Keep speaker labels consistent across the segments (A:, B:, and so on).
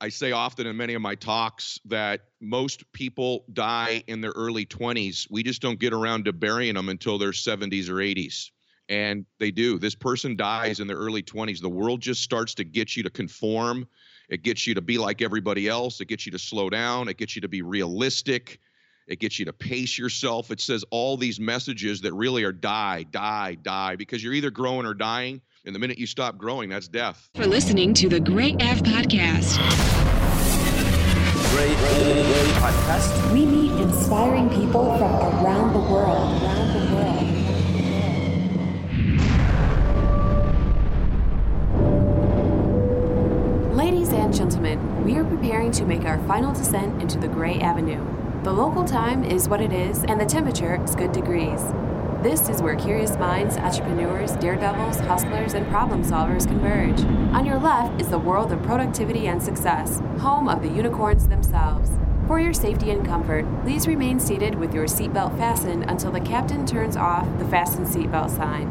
A: I say often in many of my talks that most people die in their early 20s. We just don't get around to burying them until their 70s or 80s. And they do. This person dies in their early 20s. The world just starts to get you to conform. It gets you to be like everybody else. It gets you to slow down. It gets you to be realistic. It gets you to pace yourself. It says all these messages that really are die, die, die, because you're either growing or dying. And the minute you stop growing, that's death.
B: For listening to the Gray Av Podcast.
C: Great, great, great podcast.
D: We meet inspiring people from around the world. Around the world.
E: Ladies and gentlemen, we are preparing to make our final descent into the Gray Avenue. The local time is what it is, and the temperature is good degrees. This is where curious minds, entrepreneurs, daredevils, hustlers, and problem solvers converge. On your left is the world of productivity and success, home of the unicorns themselves. For your safety and comfort, please remain seated with your seatbelt fastened until the captain turns off the fasten seatbelt sign.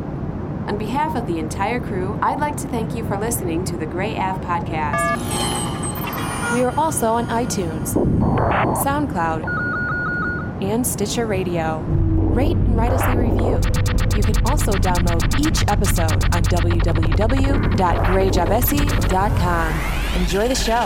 E: On behalf of the entire crew, I'd like to thank you for listening to the Gray Av podcast. We are also on iTunes, SoundCloud, and Stitcher Radio. Rate and write us a review. You can also download each episode on www.grayjabesi.com. Enjoy the show.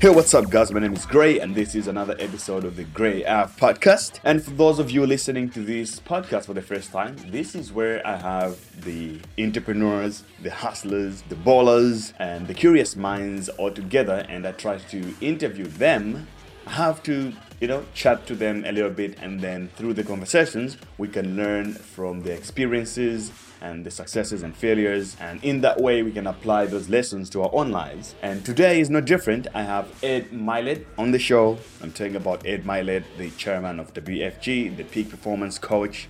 C: Hey, what's up, guys? My name is Gray, and this is another episode of the Gray Av podcast. And for those of you listening to this podcast for the first time, this is where I have the entrepreneurs, the hustlers, the ballers, and the curious minds all together, and I try to interview them. Have to, you know, chat to them a little bit, and then through the conversations, we can learn from their experiences and the successes and failures. And in that way, we can apply those lessons to our own lives. And today is no different. I have Ed Mylett on the show. I'm talking about Ed Mylett, the chairman of WFG, the peak performance coach.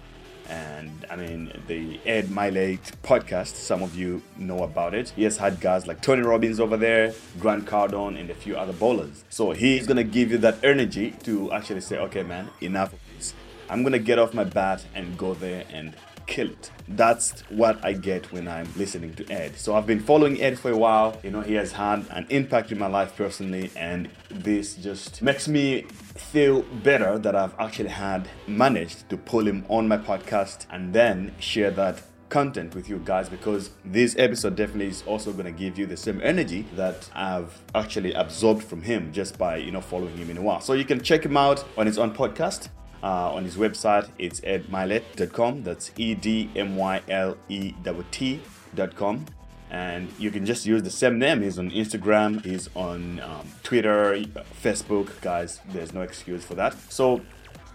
C: And I mean, the Ed Mylett podcast, some of you know about it. He has had guys like Tony Robbins over there, Grant Cardone, and a few other bowlers. So he's gonna give you that energy to actually say, okay, man, enough of this. I'm gonna get off my bat and go there and kill it. That's what I get when I'm listening to Ed. So I've been following Ed for a while. You know, he has had an impact in my life personally, and this just makes me feel better that I've actually had managed to pull him on my podcast and then share that content with you guys because this episode definitely is also going to give you the same energy that I've actually absorbed from him just by you know following him in a while. So you can check him out on his own podcast uh, on his website. It's edmylett.com. That's E D M Y L E T.com. And you can just use the same name. He's on Instagram, he's on um, Twitter, Facebook. Guys, there's no excuse for that. So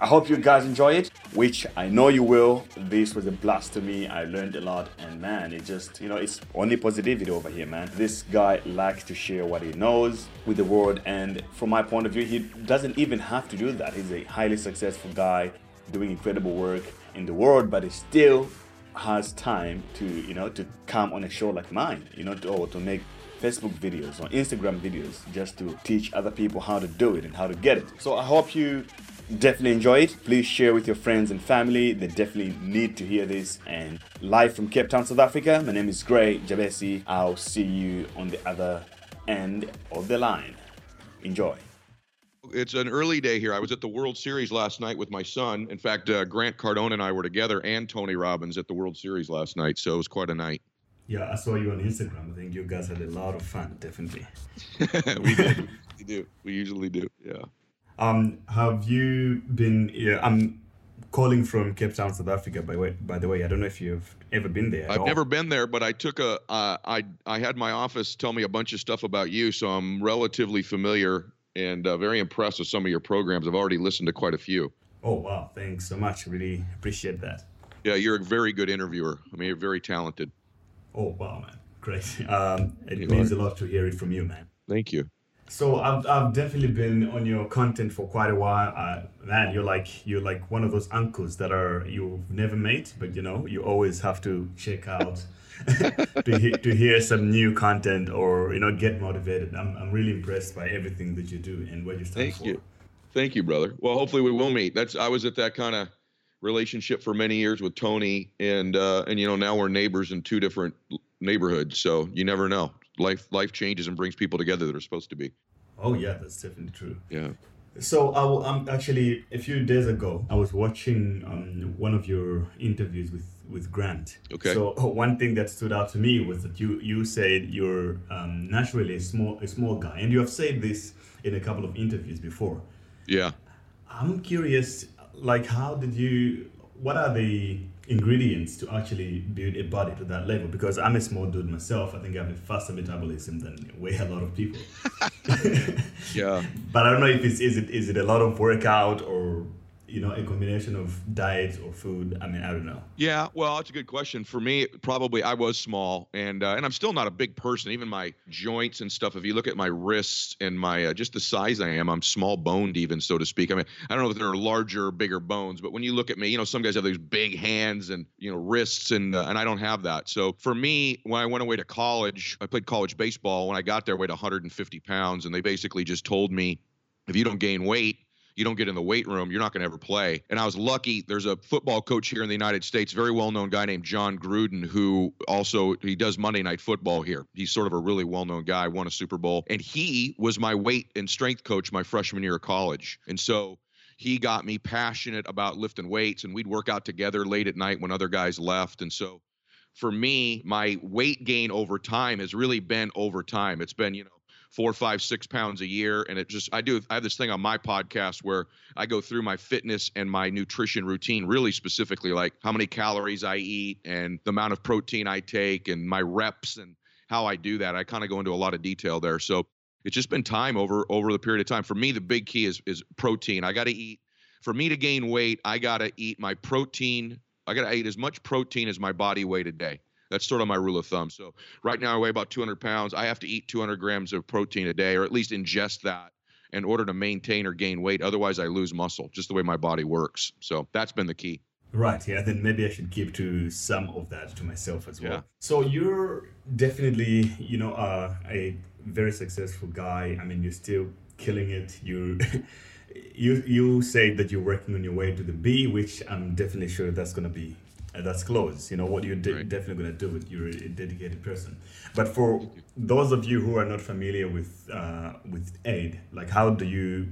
C: I hope you guys enjoy it, which I know you will. This was a blast to me. I learned a lot, and man, it just, you know, it's only positivity over here, man. This guy likes to share what he knows with the world, and from my point of view, he doesn't even have to do that. He's a highly successful guy doing incredible work in the world, but he still has time to, you know, to come on a show like mine, you know, to, or to make Facebook videos or Instagram videos just to teach other people how to do it and how to get it. So I hope you definitely enjoy it. Please share with your friends and family. They definitely need to hear this. And live from Cape Town, South Africa, my name is Gray Jabesi. I'll see you on the other end of the line. Enjoy.
A: It's an early day here. I was at the World Series last night with my son. In fact, uh, Grant Cardone and I were together, and Tony Robbins at the World Series last night. So it was quite a night.
F: Yeah, I saw you on Instagram. I think you guys had a lot of fun, definitely.
A: we do. We do. We usually do. Yeah.
F: Um, have you been? Yeah, I'm calling from Cape Town, South Africa. By way, by the way, I don't know if you've ever been there.
A: I've never been there, but I took a. Uh, I I had my office tell me a bunch of stuff about you, so I'm relatively familiar and uh, very impressed with some of your programs. I've already listened to quite a few.
F: Oh wow! Thanks so much. Really appreciate that.
A: Yeah, you're a very good interviewer. I mean, you're very talented.
F: Oh wow, man, great. Um, it you means are. a lot to hear it from you, man.
A: Thank you.
F: So I've, I've definitely been on your content for quite a while. Uh, man, you're like you're like one of those uncles that are you've never met, but you know you always have to check out to, he, to hear some new content or you know get motivated. I'm, I'm really impressed by everything that you do and what you stand
A: Thank
F: for.
A: you, thank you, brother. Well, hopefully we will meet. That's I was at that kind of relationship for many years with Tony, and uh, and you know now we're neighbors in two different neighborhoods, So you never know. Life life changes and brings people together that are supposed to be.
C: Oh yeah, that's definitely true.
A: Yeah.
C: So I will, um, actually a few days ago I was watching um, one of your interviews with with Grant.
A: Okay.
C: So one thing that stood out to me was that you you said you're um, naturally a small a small guy, and you have said this in a couple of interviews before.
A: Yeah.
C: I'm curious, like how did you? What are the ingredients to actually build a body to that level? Because I'm a small dude myself. I think I have a faster metabolism than way a lot of people.
A: Yeah.
C: But I don't know if it's is it is it a lot of workout or you know a combination of diet or food. I mean, I don't know.
A: Yeah, well, that's a good question. For me, probably I was small, and uh, and I'm still not a big person. Even my joints and stuff. If you look at my wrists and my uh, just the size I am, I'm small boned, even so to speak. I mean, I don't know if there are larger, bigger bones, but when you look at me, you know, some guys have these big hands and you know wrists, and uh, and I don't have that. So for me, when I went away to college, I played college baseball. When I got there, I weighed 150 pounds, and they basically just told me, if you don't gain weight you don't get in the weight room, you're not going to ever play. And I was lucky. There's a football coach here in the United States, very well known guy named Jon Gruden, who also he does Monday Night Football here. He's sort of a really well known guy, won a Super Bowl, and he was my weight and strength coach my freshman year of college. And so he got me passionate about lifting weights, and we'd work out together late at night when other guys left. And so for me, my weight gain over time has really been over time. It's been, you know, four, five, six pounds a year. And it just, I do, I have this thing on my podcast where I go through my fitness and my nutrition routine really specifically, like how many calories I eat and the amount of protein I take and my reps and how I do that. I kind of go into a lot of detail there. So it's just been time over over the period of time. For me, the big key is is protein. I got to eat. For me to gain weight, I got to eat my protein. I got to eat as much protein as my body weight a day. That's sort of my rule of thumb. So right now I weigh about 200 pounds. I have to eat 200 grams of protein a day, or at least ingest that in order to maintain or gain weight. Otherwise, I lose muscle, just the way my body works. So that's been the key.
C: Right. Yeah. Then maybe I should keep to some of that to myself as well.
A: Yeah.
C: So you're definitely, you know, uh, a very successful guy. I mean, you're still killing it. You. You you say that you're working on your way to the B, which I'm definitely sure that's gonna be uh, that's close. You know what you're de-
A: Right.
C: definitely gonna do it. You're a dedicated person. But for those of you who are not familiar with uh, with Ed, like how do you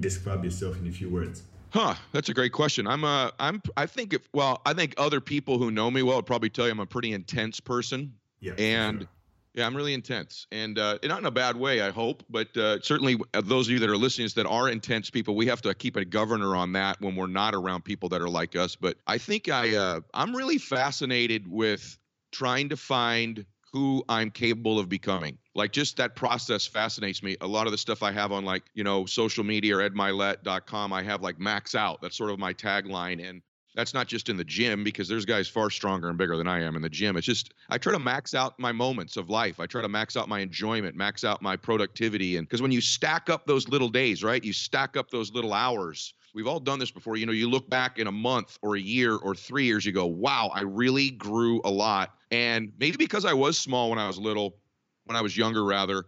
C: describe yourself in a few words?
A: Huh, that's a great question. I'm uh I'm I think if well, I think other people who know me well would probably tell you I'm a pretty intense person.
C: Yeah.
A: And
C: sure.
A: Yeah, I'm really intense, and uh, not in a bad way, I hope. But uh, certainly, uh, those of you that are listening that are intense people, we have to keep a governor on that when we're not around people that are like us. But I think I, uh, I'm really fascinated with trying to find who I'm capable of becoming. Like just that process fascinates me. A lot of the stuff I have on like, you know, social media or edmylett.com, I have like max out. That's sort of my tagline. And that's not just in the gym because there's guys far stronger and bigger than I am in the gym. It's just I try to max out my moments of life. I try to max out my enjoyment, max out my productivity. And because when you stack up those little days, right? You stack up those little hours. We've all done this before. You know, you look back in a month or a year or three years, you go, wow, I really grew a lot. And maybe because I was small when I was little, when I was younger, rather,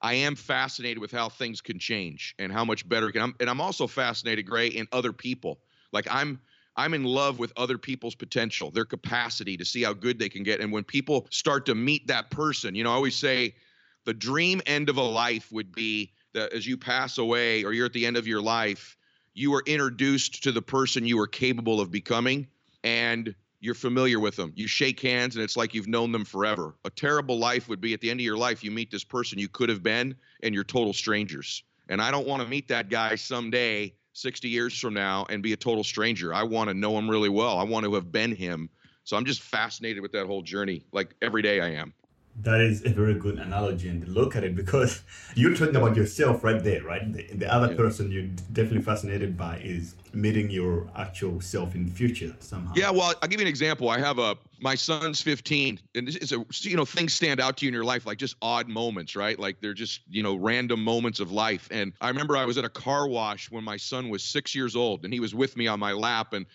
A: I am fascinated with how things can change and how much better can. I'm, and I'm also fascinated, Gray, in other people. Like I'm, I'm in love with other people's potential, their capacity to see how good they can get. And when people start to meet that person, you know, I always say the dream end of a life would be that as you pass away or you're at the end of your life, you are introduced to the person you are capable of becoming and you're familiar with them. You shake hands and it's like you've known them forever. A terrible life would be at the end of your life, you meet this person you could have been and you're total strangers. And I don't want to meet that guy someday, 60 years from now, and be a total stranger. I want to know him really well. I want to have been him. So I'm just fascinated with that whole journey. Like every day I am.
C: That is a very good analogy and look at it because you're talking about yourself right there, right? The, the other
A: Yeah.
C: person you're definitely fascinated by is meeting your actual self in the future somehow.
A: Yeah, well, I'll give you an example. I have a my son's 15, and it's a you know things stand out to you in your life like just odd moments, right? Like they're just you know random moments of life. And I remember I was at a car wash when my son was six years old, and he was with me on my lap, and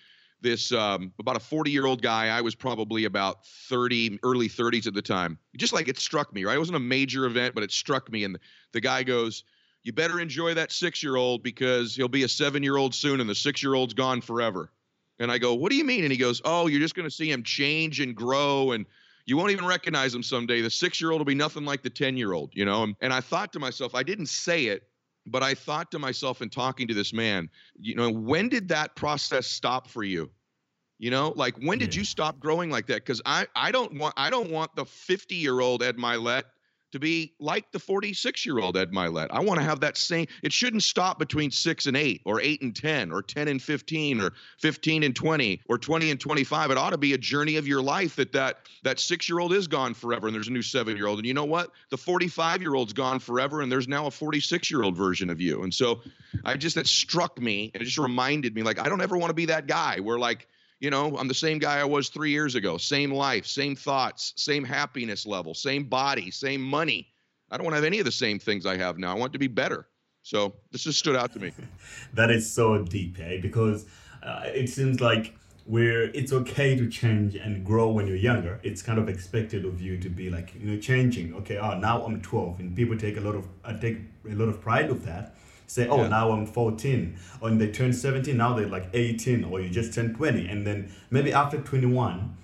A: this um, about a 40 year old guy. I was probably about 30 early 30s at the time. Just like it struck me right? It wasn't a major event but it struck me. And the, guy goes you better enjoy that six year old because he'll be a seven year old soon and the six year old's gone forever. And i go what do you mean? And he goes oh you're just going to see him change and grow and you won't even recognize him someday. The six year old will be nothing like the 10 year old, you know? And, And I thought to myself, I didn't say it, but I thought to myself in talking to this man, you know, when did that process stop for you? You know, like when did
C: Yeah.
A: you stop growing like that? Because I, I don't want I don't want the 50 year old Ed Mylett to be like the 46 year old Ed Mylett. I want to have that same. It shouldn't stop between six and eight, or eight and 10, or 10 and 15, or 15 and 20, or 20 and 25. It ought to be a journey of your life that that that six year old is gone forever, and there's a new seven year old. And you know what? The 45 year old's gone forever, and there's now a 46 year old version of you. And so, I just that struck me, and it just reminded me, like I don't ever want to be that guy where like you know, I'm the same guy I was three years ago. Same life, same thoughts, same happiness level, same body, same money. I don't want to have any of the same things I have now. I want to be better. So this just stood out to me.
C: That is so deep, eh? Because uh, it seems like where it's okay to change and grow when you're younger. It's kind of expected of you to be like you know changing. Okay, oh now I'm 12, and people take a lot of uh, take a lot of pride of that. Say, oh
A: Yeah.
C: now I'm 14, or when they turn 17, now they're like 18, or you just turn 20, and then maybe after 21,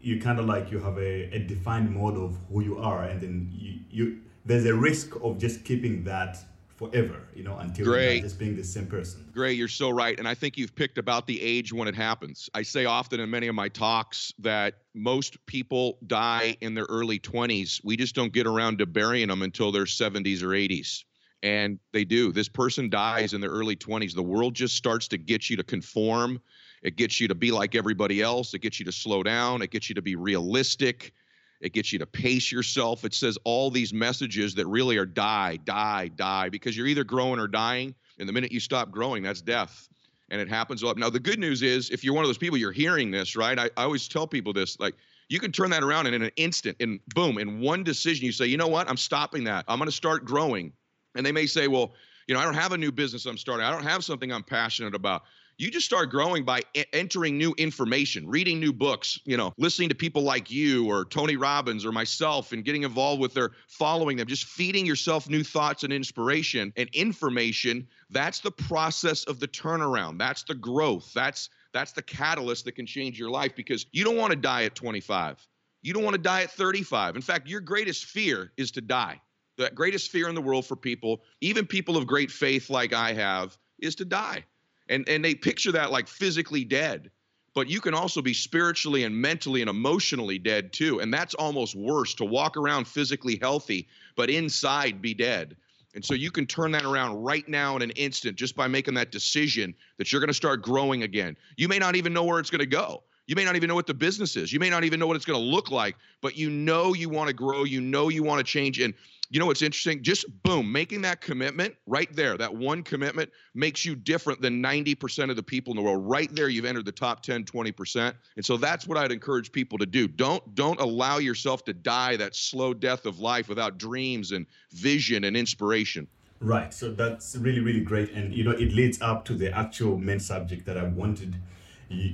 C: you kind of like you have a, a defined mode of who you are, and then you, you there's a risk of just keeping that forever, you know, until you die,
A: Great.
C: just being the same person.
A: Gray, you're so right. And I think you've picked about the age when it happens. I say often in many of my talks that most people die in their early 20s. We just don't get around to burying them until their 70s or 80s. And they do. This person dies in their early 20s. The world just starts to get you to conform. It gets you to be like everybody else. It gets you to slow down. It gets you to be realistic. It gets you to pace yourself. It says all these messages that really are die, die, die, because you're either growing or dying. And the minute you stop growing, that's death. And it happens a lot. Now, the good news is if you're one of those people, you're hearing this, right? I, I always tell people this like, you can turn that around and in an instant, and boom, in one decision, you say, you know what? I'm stopping that. I'm going to start growing. And they may say, well, you know, I don't have a new business I'm starting. I don't have something I'm passionate about. You just start growing by entering new information, reading new books, you know, listening to people like you or Tony Robbins or myself and getting involved with their following them, just feeding yourself new thoughts and inspiration and information. That's the process of the turnaround. That's the growth. That's that's the catalyst that can change your life because you don't want to die at 25. You don't want to die at 35. In fact, your greatest fear is to die. The greatest fear in the world for people, even people of great faith like I have, is to die. And and they picture that like physically dead. But you can also be spiritually and mentally and emotionally dead too. And that's almost worse to walk around physically healthy, but inside be dead. And so you can turn that around right now in an instant just by making that decision that you're going to start growing again. You may not even know where it's going to go. You may not even know what the business is. You may not even know what it's going to look like, but you know you want to grow. You know you want to change. And you know what's interesting? Just boom, making that commitment right there, that one commitment makes you different than 90% of the people in the world. Right there, you've entered the top 10, 20%. And so that's what I'd encourage people to do. Don't don't allow yourself to die that slow death of life without dreams and vision and inspiration.
C: Right. So that's really, really great. And, you know, it leads up to the actual main subject that I wanted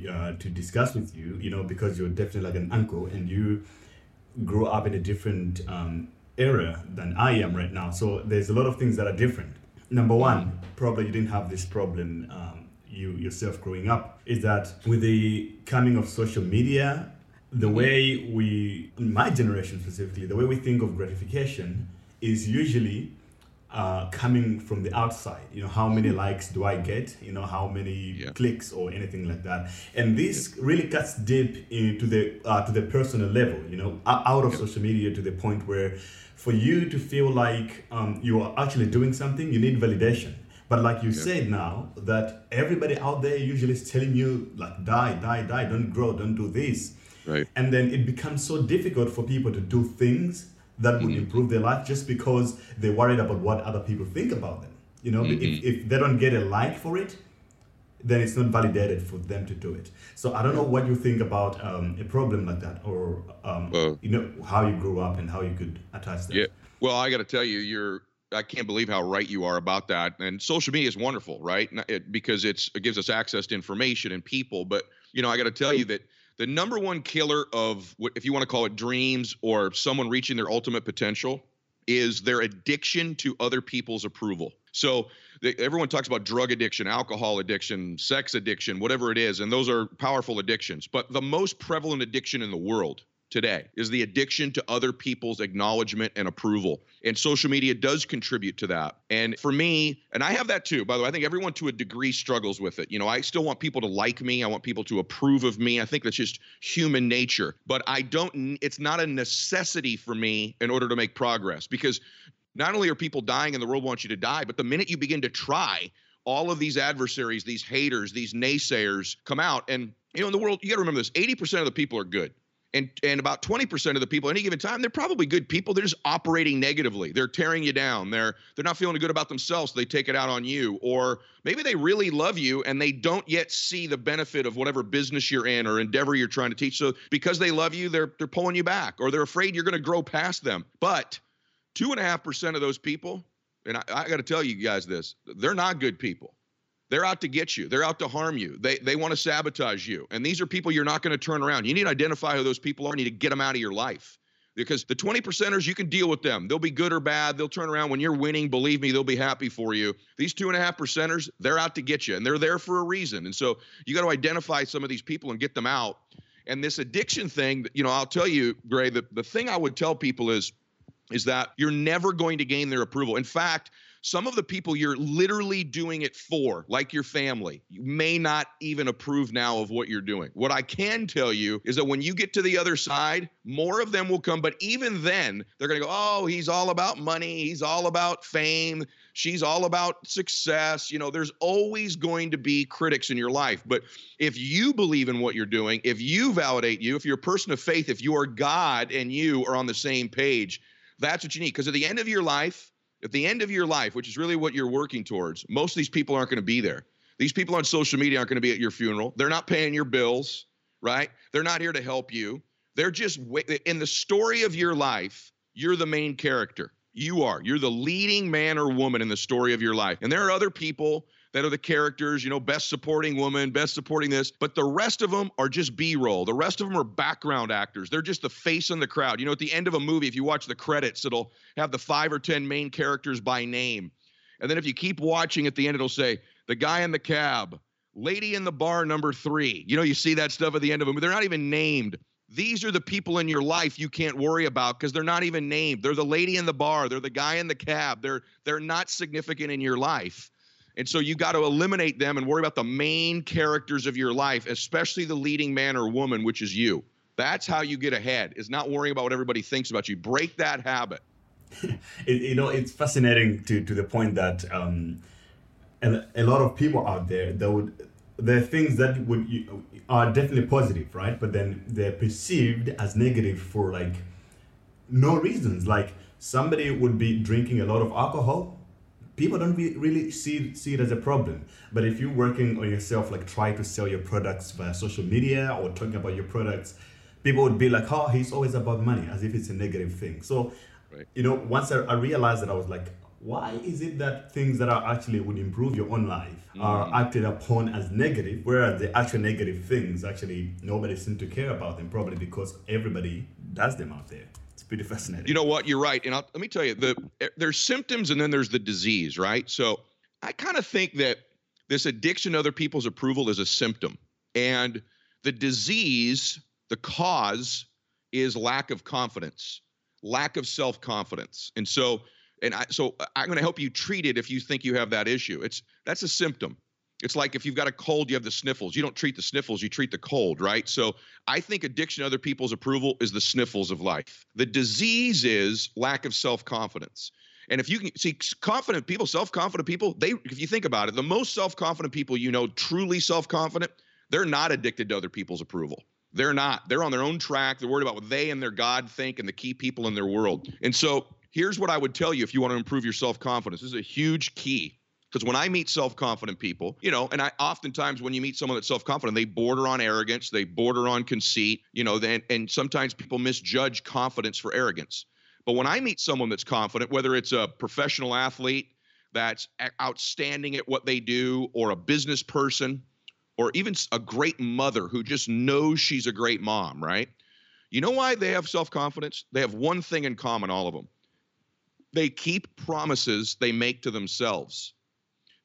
C: uh, to discuss with you, you know, because you're definitely like an uncle and you grew up in a different um, era than I am right now. So there's a lot of things that are different. Number one, probably you didn't have this problem um, you yourself growing up, is that with the coming of social media, the way we, my generation specifically, the way we think of gratification is usually uh, coming from the outside. You know, how many likes do I get? You know, how many
A: Yeah.
C: clicks or anything like that. And this really cuts deep into the uh, to the personal level. You know, out of social media to the point where, for you to feel like um, you are actually doing something, you need validation. But like you said now, that everybody out there usually is telling you like die, die, die, don't grow, don't do this.
A: Right.
C: And then it becomes so difficult for people to do things that would improve their life just because they're worried about what other people think about them. You know, if, if they don't get a like for it, then it's not validated for them to do it. So I don't know what you think about um, a problem like that, or um, you know how you grew up and how you could attach that.
A: Yeah. Well, I got to tell you, you're. I can't believe how right you are about that. And social media is wonderful, right? It, because it's it gives us access to information and people. But you know, I got to tell you that the number one killer of what, if you want to call it dreams or someone reaching their ultimate potential, is their addiction to other people's approval. So the, everyone talks about drug addiction, alcohol addiction, sex addiction, whatever it is, and those are powerful addictions. But the most prevalent addiction in the world today is the addiction to other people's acknowledgement and approval. And social media does contribute to that. And for me, and I have that too, by the way, I think everyone to a degree struggles with it. You know, I still want people to like me, I want people to approve of me. I think that's just human nature. But I don't, it's not a necessity for me in order to make progress because not only are people dying and the world wants you to die, but the minute you begin to try, all of these adversaries, these haters, these naysayers come out. And, you know, in the world, you got to remember this 80% of the people are good. And, and about 20% of the people any given time, they're probably good people. They're just operating negatively. They're tearing you down. They're they're not feeling good about themselves, so they take it out on you. Or maybe they really love you and they don't yet see the benefit of whatever business you're in or endeavor you're trying to teach. So because they love you, they're they're pulling you back, or they're afraid you're going to grow past them. But two and a half percent of those people, and I, I got to tell you guys this, they're not good people. They're out to get you. They're out to harm you. They they want to sabotage you. And these are people you're not going to turn around. You need to identify who those people are. You need to get them out of your life. Because the 20 percenters, you can deal with them. They'll be good or bad. They'll turn around when you're winning. Believe me, they'll be happy for you. These two and a half percenters, they're out to get you, and they're there for a reason. And so you got to identify some of these people and get them out. And this addiction thing, you know, I'll tell you, Gray, the, the thing I would tell people is, is that you're never going to gain their approval. In fact, some of the people you're literally doing it for, like your family, you may not even approve now of what you're doing. What I can tell you is that when you get to the other side, more of them will come. But even then, they're going to go, oh, he's all about money. He's all about fame. She's all about success. You know, there's always going to be critics in your life. But if you believe in what you're doing, if you validate you, if you're a person of faith, if your God and you are on the same page, that's what you need. Because at the end of your life, at the end of your life, which is really what you're working towards, most of these people aren't going to be there. These people on social media aren't going to be at your funeral. They're not paying your bills, right? They're not here to help you. They're just in the story of your life, you're the main character. You are. You're the leading man or woman in the story of your life. And there are other people that are the characters, you know, best supporting woman, best supporting this, but the rest of them are just B roll. The rest of them are background actors. They're just the face in the crowd. You know, at the end of a movie, if you watch the credits, it'll have the five or 10 main characters by name. And then if you keep watching at the end, it'll say the guy in the cab, lady in the bar number three. You know, you see that stuff at the end of them. They're not even named. These are the people in your life you can't worry about because they're not even named. They're the lady in the bar. They're the guy in the cab. They're they're not significant in your life. And so you got to eliminate them and worry about the main characters of your life, especially the leading man or woman, which is you. That's how you get ahead, is not worrying about what everybody thinks about you. Break that habit.
C: you know, it's fascinating to, to the point that um, and a lot of people out there that would there are things that would are definitely positive, right? But then they're perceived as negative for like no reasons. Like somebody would be drinking a lot of alcohol people don't really see see it as a problem. But if you're working on yourself, like try to sell your products via social media or talking about your products, people would be like, "Oh, he's always about money," as if it's a negative thing. So, right. you know, once I, I, realized that, I was like, why is it that things that are actually would improve your own life mm. are acted upon as negative, whereas the actual negative things actually nobody seems to care about them, probably because everybody does them out there pretty fascinating.
A: You know what? You're right. And I'll, let me tell you, the eh, there's symptoms and then there's the disease, right? So I kind of think that this addiction to other people's approval is a symptom, and the disease, the cause, is lack of confidence, lack of self confidence, and so. And I, so I'm going to help you treat it if you think you have that issue. It's that's a symptom. It's like if you've got a cold, you have the sniffles. You don't treat the sniffles, you treat the cold, right? So I think addiction to other people's approval is the sniffles of life. The disease is lack of self confidence. And if you can see confident people, self confident people, they, if you think about it, the most self confident people you know, truly self confident, they're not addicted to other people's approval. They're not. They're on their own track. They're worried about what they and their God think and the key people in their world. And so here's what I would tell you if you want to improve your self confidence. This is a huge key. Because when I meet self confident people, you know, and I oftentimes when you meet someone that's self confident, they border on arrogance, they border on conceit, you know, then, and sometimes people misjudge confidence for arrogance. But when I meet someone that's confident, whether it's a professional athlete that's outstanding at what they do, or a business person, or even a great mother who just knows she's a great mom, right? You know why they have self confidence? They have one thing in common, all of them. They keep promises they make to themselves.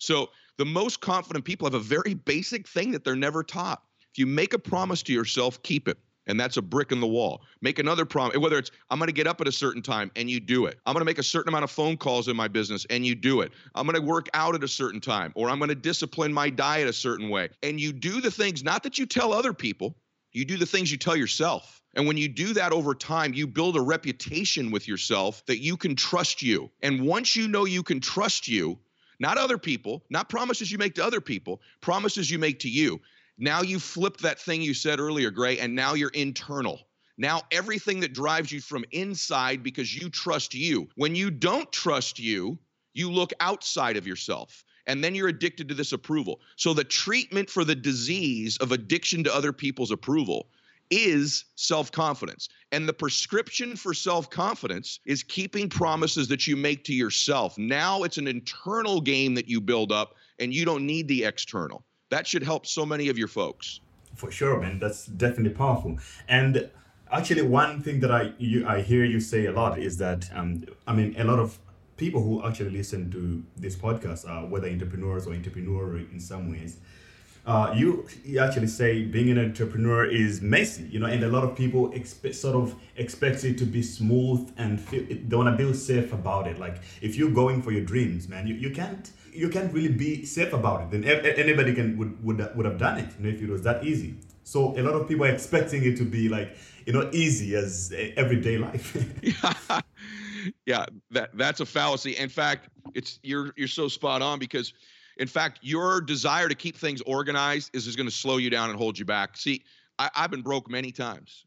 A: So the most confident people have a very basic thing that they're never taught. If you make a promise to yourself, keep it. and that's a brick in the wall. Make another promise, whether it's I'm going to get up at a certain time and you do it. I'm going to make a certain amount of phone calls in my business and you do it. I'm going to work out at a certain time or I'm going to discipline my diet a certain way. And you do the things not that you tell other people, you do the things you tell yourself. And when you do that over time, you build a reputation with yourself that you can trust you. And once you know you can trust you, not other people, not promises you make to other people, promises you make to you. Now you flip that thing you said earlier, Gray, and now you're internal. Now everything that drives you from inside because you trust you. When you don't trust you, you look outside of yourself and then you're addicted to this approval. So the treatment for the disease of addiction to other people's approval is self confidence. And the prescription for self confidence is keeping promises that you make to yourself. Now it's an internal game that you build up, and you don't need the external. That should help so many of your folks.
C: For sure, man. That's definitely powerful. And actually, one thing that I you, I hear you say a lot is that um, I mean, a lot of people who actually listen to this podcast are whether entrepreneurs or entrepreneur in some ways. Uh, you, actually say being an entrepreneur is messy, you know, and a lot of people expect sort of expect it to be smooth and feel, they want to feel safe about it. Like if you're going for your dreams, man, you, you can't you can't really be safe about it. Then anybody can would, would would have done it, you know, if it was that easy. So a lot of people are expecting it to be like you know easy as everyday life.
A: yeah, yeah, that that's a fallacy. In fact, it's you're you're so spot on because in fact, your desire to keep things organized is, is going to slow you down and hold you back. See, I, I've been broke many times.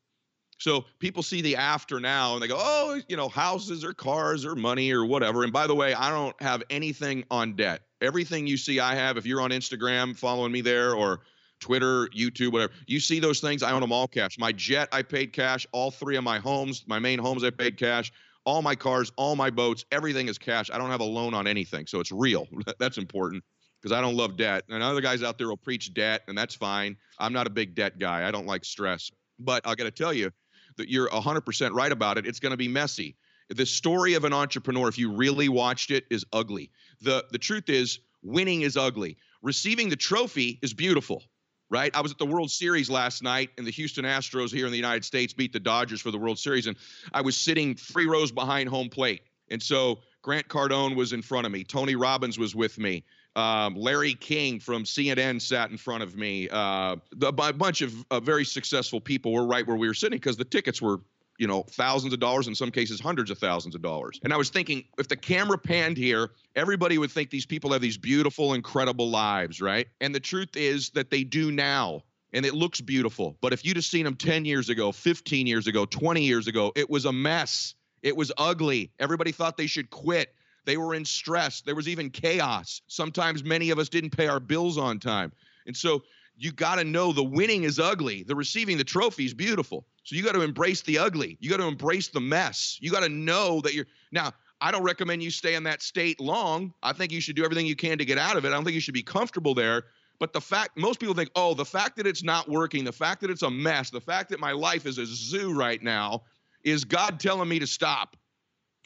A: So people see the after now and they go, oh, you know, houses or cars or money or whatever. And by the way, I don't have anything on debt. Everything you see I have, if you're on Instagram following me there or Twitter, YouTube, whatever, you see those things, I own them all cash. My jet, I paid cash. All three of my homes, my main homes, I paid cash. All my cars, all my boats, everything is cash. I don't have a loan on anything. So it's real. That's important because I don't love debt. And other guys out there will preach debt, and that's fine. I'm not a big debt guy. I don't like stress. But I got to tell you that you're 100% right about it. It's going to be messy. The story of an entrepreneur, if you really watched it, is ugly. The the truth is, winning is ugly. Receiving the trophy is beautiful, right? I was at the World Series last night, and the Houston Astros here in the United States beat the Dodgers for the World Series, and I was sitting three rows behind home plate, and so Grant Cardone was in front of me. Tony Robbins was with me. Um, Larry King from CNN sat in front of me. Uh, a bunch of uh, very successful people were right where we were sitting because the tickets were, you know, thousands of dollars, in some cases, hundreds of thousands of dollars. And I was thinking, if the camera panned here, everybody would think these people have these beautiful, incredible lives, right? And the truth is that they do now. And it looks beautiful. But if you'd have seen them 10 years ago, 15 years ago, 20 years ago, it was a mess. It was ugly. Everybody thought they should quit. They were in stress. There was even chaos. Sometimes many of us didn't pay our bills on time. And so you got to know the winning is ugly. The receiving the trophy is beautiful. So you got to embrace the ugly. You got to embrace the mess. You got to know that you're now. I don't recommend you stay in that state long. I think you should do everything you can to get out of it. I don't think you should be comfortable there. But the fact, most people think, oh, the fact that it's not working, the fact that it's a mess, the fact that my life is a zoo right now is God telling me to stop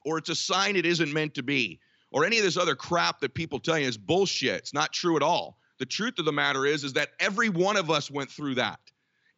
A: or it's a sign it isn't meant to be, or any of this other crap that people tell you is bullshit. It's not true at all. The truth of the matter is, is that every one of us went through that.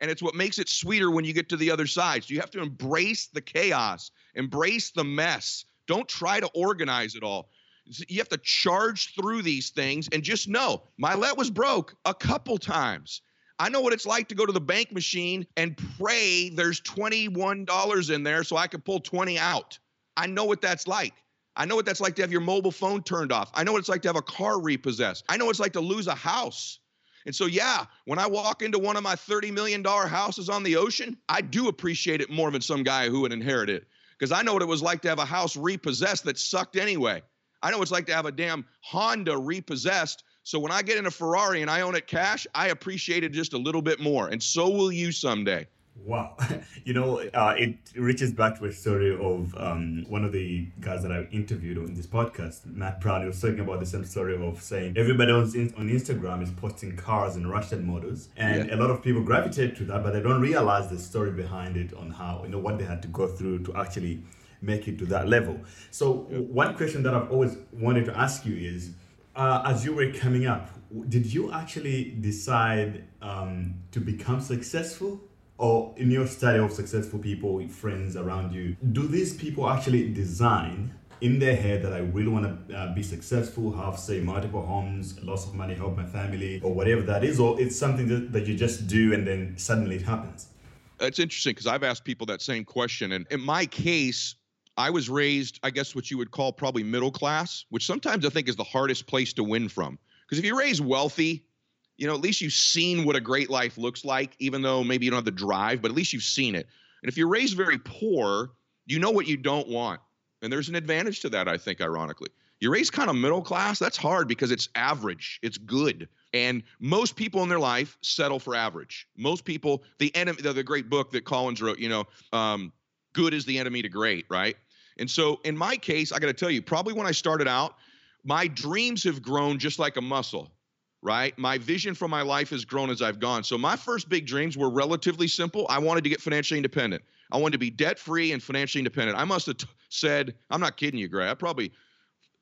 A: And it's what makes it sweeter when you get to the other side. So you have to embrace the chaos, embrace the mess. Don't try to organize it all. You have to charge through these things and just know Mylett was broke a couple times. I know what it's like to go to the bank machine and pray there's $21 in there so I can pull 20 out. I know what that's like. I know what that's like to have your mobile phone turned off. I know what it's like to have a car repossessed. I know what it's like to lose a house. And so, yeah, when I walk into one of my $30 million houses on the ocean, I do appreciate it more than some guy who would inherit it because I know what it was like to have a house repossessed that sucked anyway. I know what it's like to have a damn Honda repossessed. So when I get in a Ferrari and I own it cash, I appreciate it just a little bit more. And so will you someday.
C: Wow. You know, uh, it reaches back to a story of um, one of the guys that I interviewed on this podcast, Matt Brown. He was talking about the same story of saying everybody on, on Instagram is posting cars and Russian models. And yeah. a lot of people gravitate to that, but they don't realize the story behind it on how, you know, what they had to go through to actually make it to that level. So, yeah. one question that I've always wanted to ask you is uh, as you were coming up, did you actually decide um, to become successful? Or in your study of successful people, friends around you, do these people actually design in their head that I really want to uh, be successful, have say multiple homes, lots of money, help my family, or whatever that is, or it's something that, that you just do and then suddenly it happens?
A: It's interesting because I've asked people that same question. And in my case, I was raised, I guess, what you would call probably middle class, which sometimes I think is the hardest place to win from. Because if you're raised wealthy, you know, at least you've seen what a great life looks like, even though maybe you don't have the drive, but at least you've seen it. And if you're raised very poor, you know what you don't want. And there's an advantage to that, I think, ironically. You're raised kind of middle class, that's hard because it's average, it's good. And most people in their life settle for average. Most people, the enemy, the, the great book that Collins wrote, you know, um, good is the enemy to great, right? And so in my case, I got to tell you, probably when I started out, my dreams have grown just like a muscle, right? My vision for my life has grown as I've gone. So my first big dreams were relatively simple. I wanted to get financially independent. I wanted to be debt free and financially independent. I must have t- said, I'm not kidding you, Greg. I probably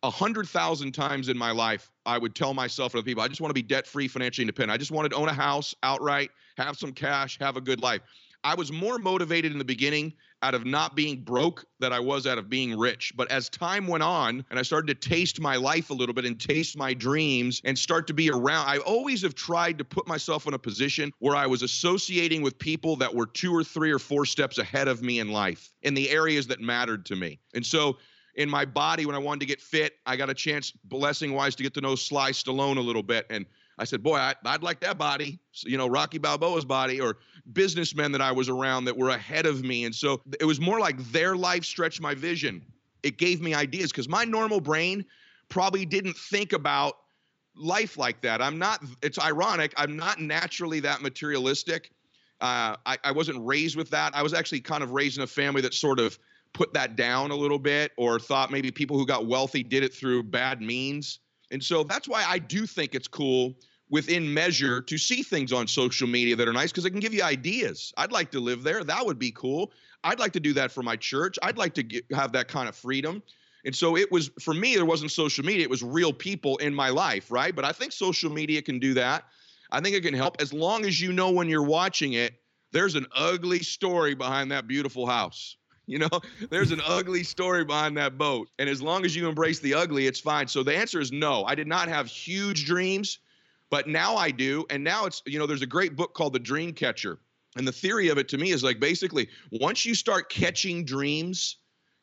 A: a hundred thousand times in my life, I would tell myself and other people, I just want to be debt free, financially independent. I just wanted to own a house outright, have some cash, have a good life. I was more motivated in the beginning out of not being broke than I was out of being rich. But as time went on and I started to taste my life a little bit and taste my dreams and start to be around, I always have tried to put myself in a position where I was associating with people that were two or three or four steps ahead of me in life in the areas that mattered to me. And so in my body, when I wanted to get fit, I got a chance, blessing wise, to get to know Sly Stallone a little bit. And I said, boy, I, would like that body, you know, Rocky Balboa's body, or businessmen that I was around that were ahead of me. And so it was more like their life stretched my vision. It gave me ideas because my normal brain probably didn't think about life like that. I'm not, it's ironic, I'm not naturally that materialistic. Uh, I, I wasn't raised with that. I was actually kind of raised in a family that sort of put that down a little bit or thought maybe people who got wealthy did it through bad means. And so that's why I do think it's cool within measure to see things on social media that are nice because it can give you ideas. I'd like to live there. That would be cool. I'd like to do that for my church. I'd like to get, have that kind of freedom. And so it was for me, there wasn't social media, it was real people in my life, right? But I think social media can do that. I think it can help as long as you know when you're watching it, there's an ugly story behind that beautiful house. You know, there's an ugly story behind that boat. And as long as you embrace the ugly, it's fine. So the answer is no. I did not have huge dreams. But now I do. And now it's, you know, there's a great book called The Dream Catcher. And the theory of it to me is like basically once you start catching dreams,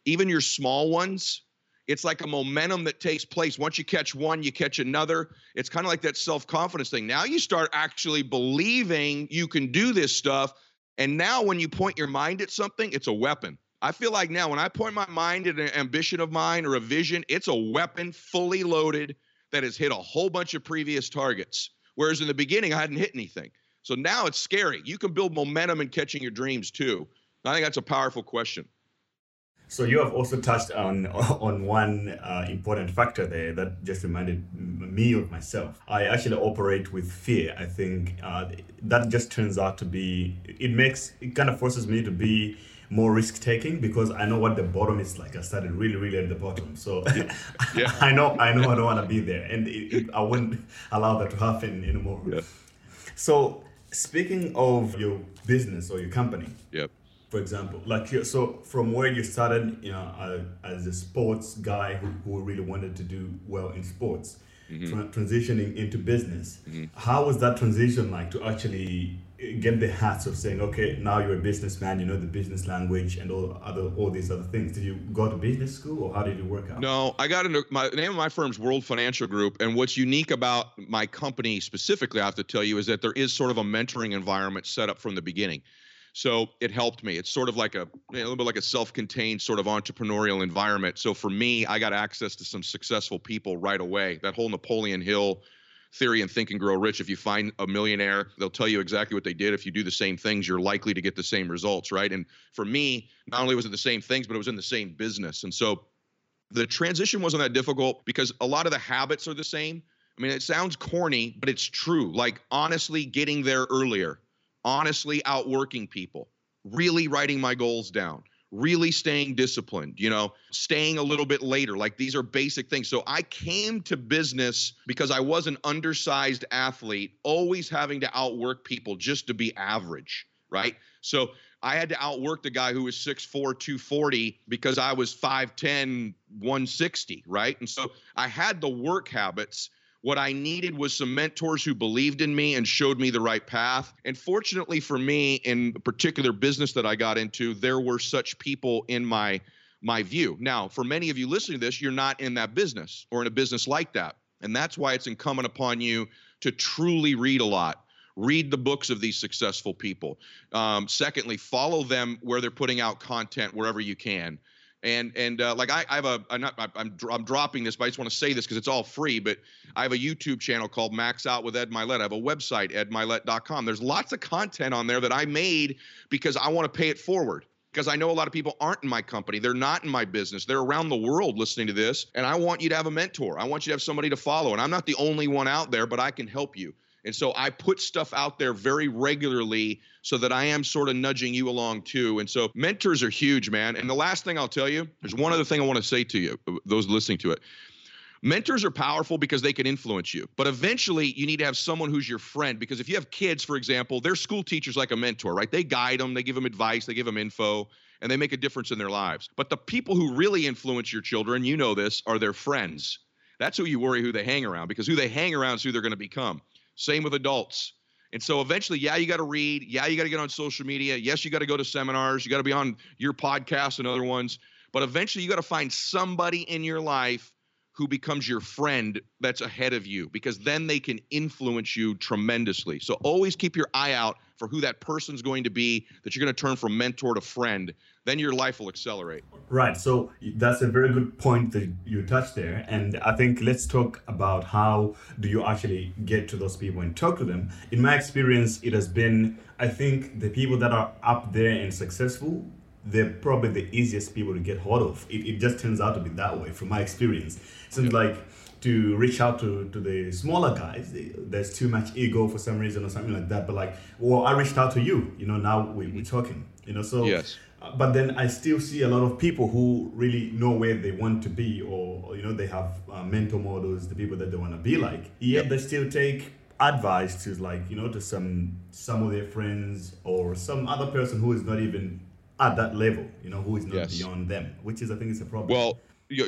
A: even your small ones, it's like a momentum that takes place. Once you catch one, you catch another. It's kind of like that self confidence thing. Now you start actually believing you can do this stuff. And now when you point your mind at something, it's a weapon. I feel like now when I point my mind at an ambition of mine or a vision, it's a weapon fully loaded that has hit a whole bunch of previous targets. Whereas in the beginning, I hadn't hit anything. So now it's scary. You can build momentum in catching your dreams too. I think that's a powerful question.
C: So you have also touched on on one uh, important factor there that just reminded me of myself. I actually operate with fear. I think uh, that just turns out to be it makes it kind of forces me to be more risk taking because I know what the bottom is like. I started really, really at the bottom, so yeah. I know I know I don't want to be there, and it, it, I wouldn't allow that to happen anymore. Yeah. So speaking of your business or your company,
A: yep.
C: For example, like so from where you started, you know, uh, as a sports guy who, who really wanted to do well in sports, mm-hmm. transitioning into business. Mm-hmm. How was that transition like to actually get the hats of saying, okay, now you're a businessman, you know the business language and all other all these other things. Did you go to business school or how did you work out?
A: No, I got into my name of my firm's World Financial Group, and what's unique about my company specifically, I have to tell you, is that there is sort of a mentoring environment set up from the beginning. So it helped me. It's sort of like a, a little bit like a self-contained sort of entrepreneurial environment. So for me, I got access to some successful people right away. That whole Napoleon Hill theory and think and grow rich. If you find a millionaire they'll tell you exactly what they did. If you do the same things you're likely to get the same results right? And for me not only was it the same things but it was in the same business. And so the transition wasn't that difficult because a lot of the habits are the same. I mean it sounds corny but it's true. Like honestly getting there earlier honestly outworking people really writing my goals down really staying disciplined, you know, staying a little bit later. Like these are basic things. So I came to business because I was an undersized athlete, always having to outwork people just to be average, right? So I had to outwork the guy who was 6'4, 240 because I was 5'10, 160, right? And so I had the work habits. What I needed was some mentors who believed in me and showed me the right path. And fortunately for me, in the particular business that I got into, there were such people in my my view. Now, for many of you listening to this, you're not in that business or in a business like that. And that's why it's incumbent upon you to truly read a lot read the books of these successful people um, secondly follow them where they're putting out content wherever you can and and uh, like I, I have a I'm, not, I'm I'm dropping this, but I just want to say this because it's all free. But I have a YouTube channel called Max Out with Ed Mylett. I have a website edmylett.com. There's lots of content on there that I made because I want to pay it forward. Because I know a lot of people aren't in my company. They're not in my business. They're around the world listening to this. And I want you to have a mentor. I want you to have somebody to follow. And I'm not the only one out there, but I can help you. And so I put stuff out there very regularly so that I am sort of nudging you along too. And so mentors are huge, man. And the last thing I'll tell you, there's one other thing I want to say to you, those listening to it. Mentors are powerful because they can influence you. But eventually, you need to have someone who's your friend. Because if you have kids, for example, their school teachers like a mentor, right? They guide them, they give them advice, they give them info, and they make a difference in their lives. But the people who really influence your children, you know this, are their friends. That's who you worry who they hang around because who they hang around is who they're going to become. Same with adults. And so eventually, yeah, you got to read. Yeah, you got to get on social media. Yes, you got to go to seminars. You got to be on your podcast and other ones. But eventually, you got to find somebody in your life who becomes your friend that's ahead of you because then they can influence you tremendously. So always keep your eye out for who that person's going to be that you're going to turn from mentor to friend. Then your life will accelerate.
C: Right. So that's a very good point that you touched there. And I think let's talk about how do you actually get to those people and talk to them. In my experience, it has been, I think, the people that are up there and successful they're probably the easiest people to get hold of. It, it just turns out to be that way from my experience. Seems yeah. like to reach out to, to the smaller guys, there's too much ego for some reason or something like that. But like, well, I reached out to you, you know, now we, we're talking, you know, so.
A: Yes.
C: Uh, but then I still see a lot of people who really know where they want to be, or, or you know, they have uh, mentor models, the people that they want to be like. Yet yeah. they still take advice to like, you know, to some some of their friends or some other person who is not even at that level, you know, who is not yes. beyond them, which is, I think, is a problem.
A: Well,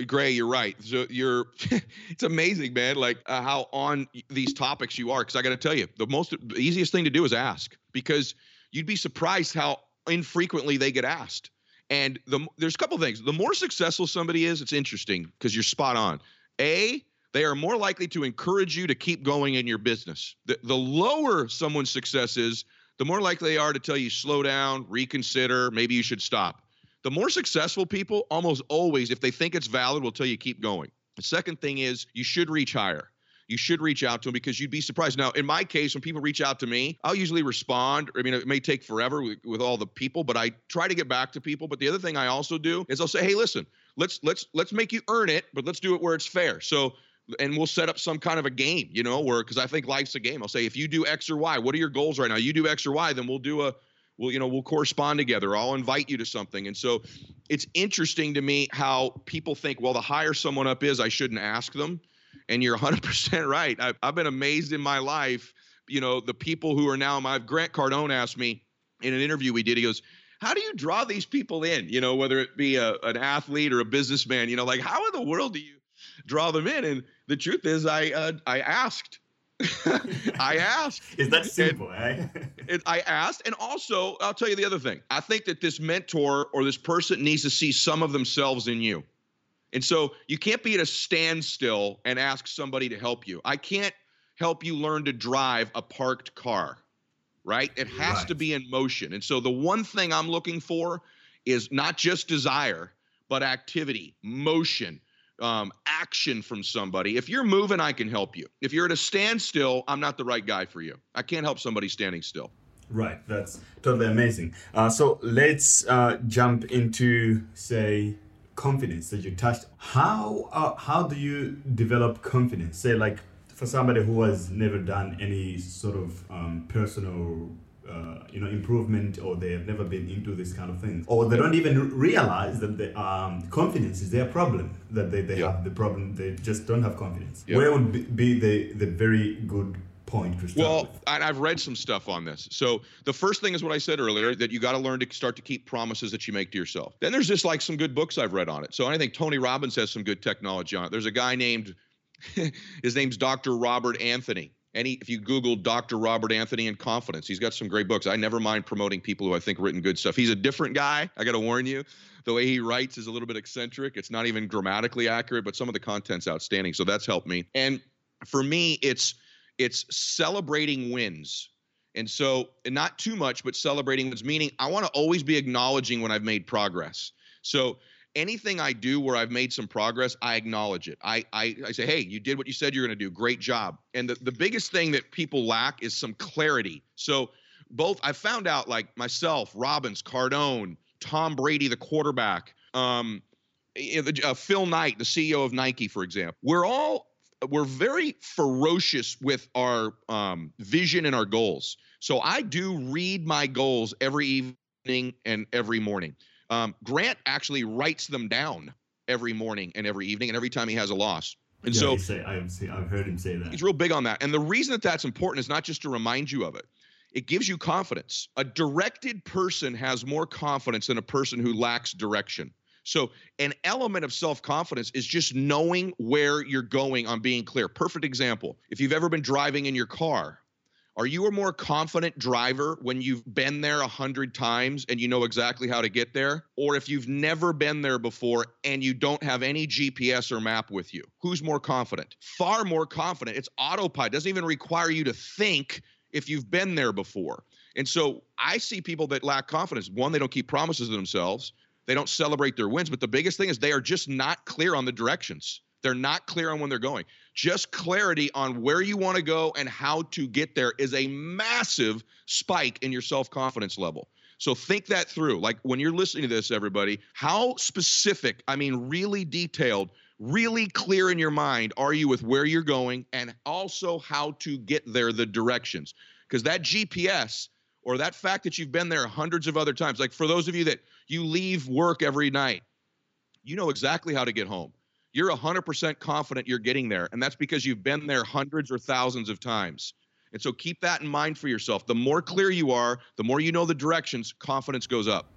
A: Gray, you're right. So you're, it's amazing, man. Like uh, how on these topics you are. Because I got to tell you, the most, the easiest thing to do is ask. Because you'd be surprised how infrequently they get asked. And the there's a couple things. The more successful somebody is, it's interesting because you're spot on. A, they are more likely to encourage you to keep going in your business. The, the lower someone's success is, the more likely they are to tell you slow down, reconsider, maybe you should stop. The more successful people, almost always, if they think it's valid, will tell you keep going. The second thing is you should reach higher. You should reach out to them because you'd be surprised. Now, in my case, when people reach out to me, I'll usually respond. I mean, it may take forever with, with all the people, but I try to get back to people. But the other thing I also do is I'll say, hey, listen, let's let's let's make you earn it, but let's do it where it's fair. So and we'll set up some kind of a game, you know, where because I think life's a game. I'll say if you do X or Y, what are your goals right now? You do X or Y, then we'll do a we'll you know we'll correspond together. I'll invite you to something. And so it's interesting to me how people think, well, the higher someone up is, I shouldn't ask them. And you're 100% right. I've, I've been amazed in my life, you know, the people who are now my Grant Cardone asked me in an interview we did. He goes, how do you draw these people in? You know, whether it be a, an athlete or a businessman, you know, like how in the world do you draw them in? And the truth is, I uh, I asked. I asked.
C: Is that simple,
A: and, eh? and I asked, and also I'll tell you the other thing. I think that this mentor or this person needs to see some of themselves in you, and so you can't be at a standstill and ask somebody to help you. I can't help you learn to drive a parked car, right? It has right. to be in motion, and so the one thing I'm looking for is not just desire, but activity, motion um, action from somebody. If you're moving, I can help you. If you're at a standstill, I'm not the right guy for you. I can't help somebody standing still.
C: Right, that's totally amazing. Uh, so let's uh, jump into, say, confidence that you touched. How uh, how do you develop confidence? Say, like for somebody who has never done any sort of um, personal uh, you know improvement or they have never been into this kind of things or they don't even realize that the um, confidence is their problem that they, they yeah. have the problem they just don't have confidence yeah. where would be the the very good point
A: Well,
C: with?
A: I've read some stuff on this. So the first thing is what I said earlier that you got to learn to start to keep promises that you make to yourself. Then there's just like some good books I've read on it. So I think Tony Robbins has some good technology on it. There's a guy named his name's Dr. Robert Anthony. He, if you Google Dr. Robert Anthony and confidence, he's got some great books. I never mind promoting people who I think written good stuff. He's a different guy. I got to warn you. The way he writes is a little bit eccentric. It's not even grammatically accurate, but some of the content's outstanding. So that's helped me. And for me, it's it's celebrating wins. And so, and not too much, but celebrating wins, meaning I want to always be acknowledging when I've made progress. So anything I do where I've made some progress, I acknowledge it. I I, I say, hey, you did what you said you're going to do. Great job. And the, the biggest thing that people lack is some clarity. So both I found out like myself, Robbins, Cardone, Tom Brady, the quarterback, um, eh, the- uh, Phil Knight, the CEO of Nike, for example. We're all we're very ferocious with our um, vision and our goals. So I do read my goals every evening and every morning. Um, Grant actually writes them down every morning and every evening and every time he has a loss. And
C: yeah,
A: so
C: say, I've, seen, I've heard him say that.
A: He's real big on that. And the reason that that's important is not just to remind you of it, it gives you confidence. A directed person has more confidence than a person who lacks direction. So, an element of self confidence is just knowing where you're going on being clear. Perfect example. If you've ever been driving in your car, are you a more confident driver when you've been there a hundred times and you know exactly how to get there? Or if you've never been there before and you don't have any GPS or map with you? Who's more confident? Far more confident. It's autopilot. It doesn't even require you to think if you've been there before. And so I see people that lack confidence. One, they don't keep promises to themselves. They don't celebrate their wins. But the biggest thing is they are just not clear on the directions. They're not clear on when they're going. Just clarity on where you want to go and how to get there is a massive spike in your self confidence level. So think that through. Like when you're listening to this, everybody, how specific, I mean, really detailed, really clear in your mind are you with where you're going and also how to get there, the directions? Because that GPS or that fact that you've been there hundreds of other times, like for those of you that you leave work every night, you know exactly how to get home. You're 100% confident you're getting there. And that's because you've been there hundreds or thousands of times. And so keep that in mind for yourself. The more clear you are, the more you know the directions, confidence goes up.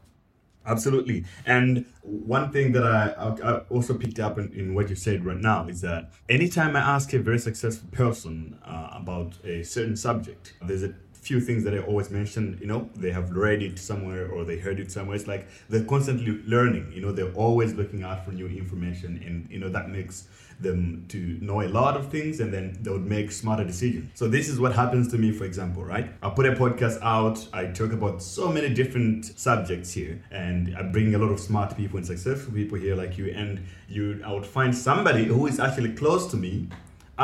C: Absolutely. And one thing that I, I also picked up in, in what you said right now is that anytime I ask a very successful person uh, about a certain subject, there's a few things that I always mention. You know, they have read it somewhere or they heard it somewhere. It's like they're constantly learning. You know, they're always looking out for new information, and you know that makes them to know a lot of things and then they would make smarter decisions. So this is what happens to me, for example, right? I put a podcast out, I talk about so many different subjects here, and I bring a lot of smart people and successful people here like you, and you I would find somebody who is actually close to me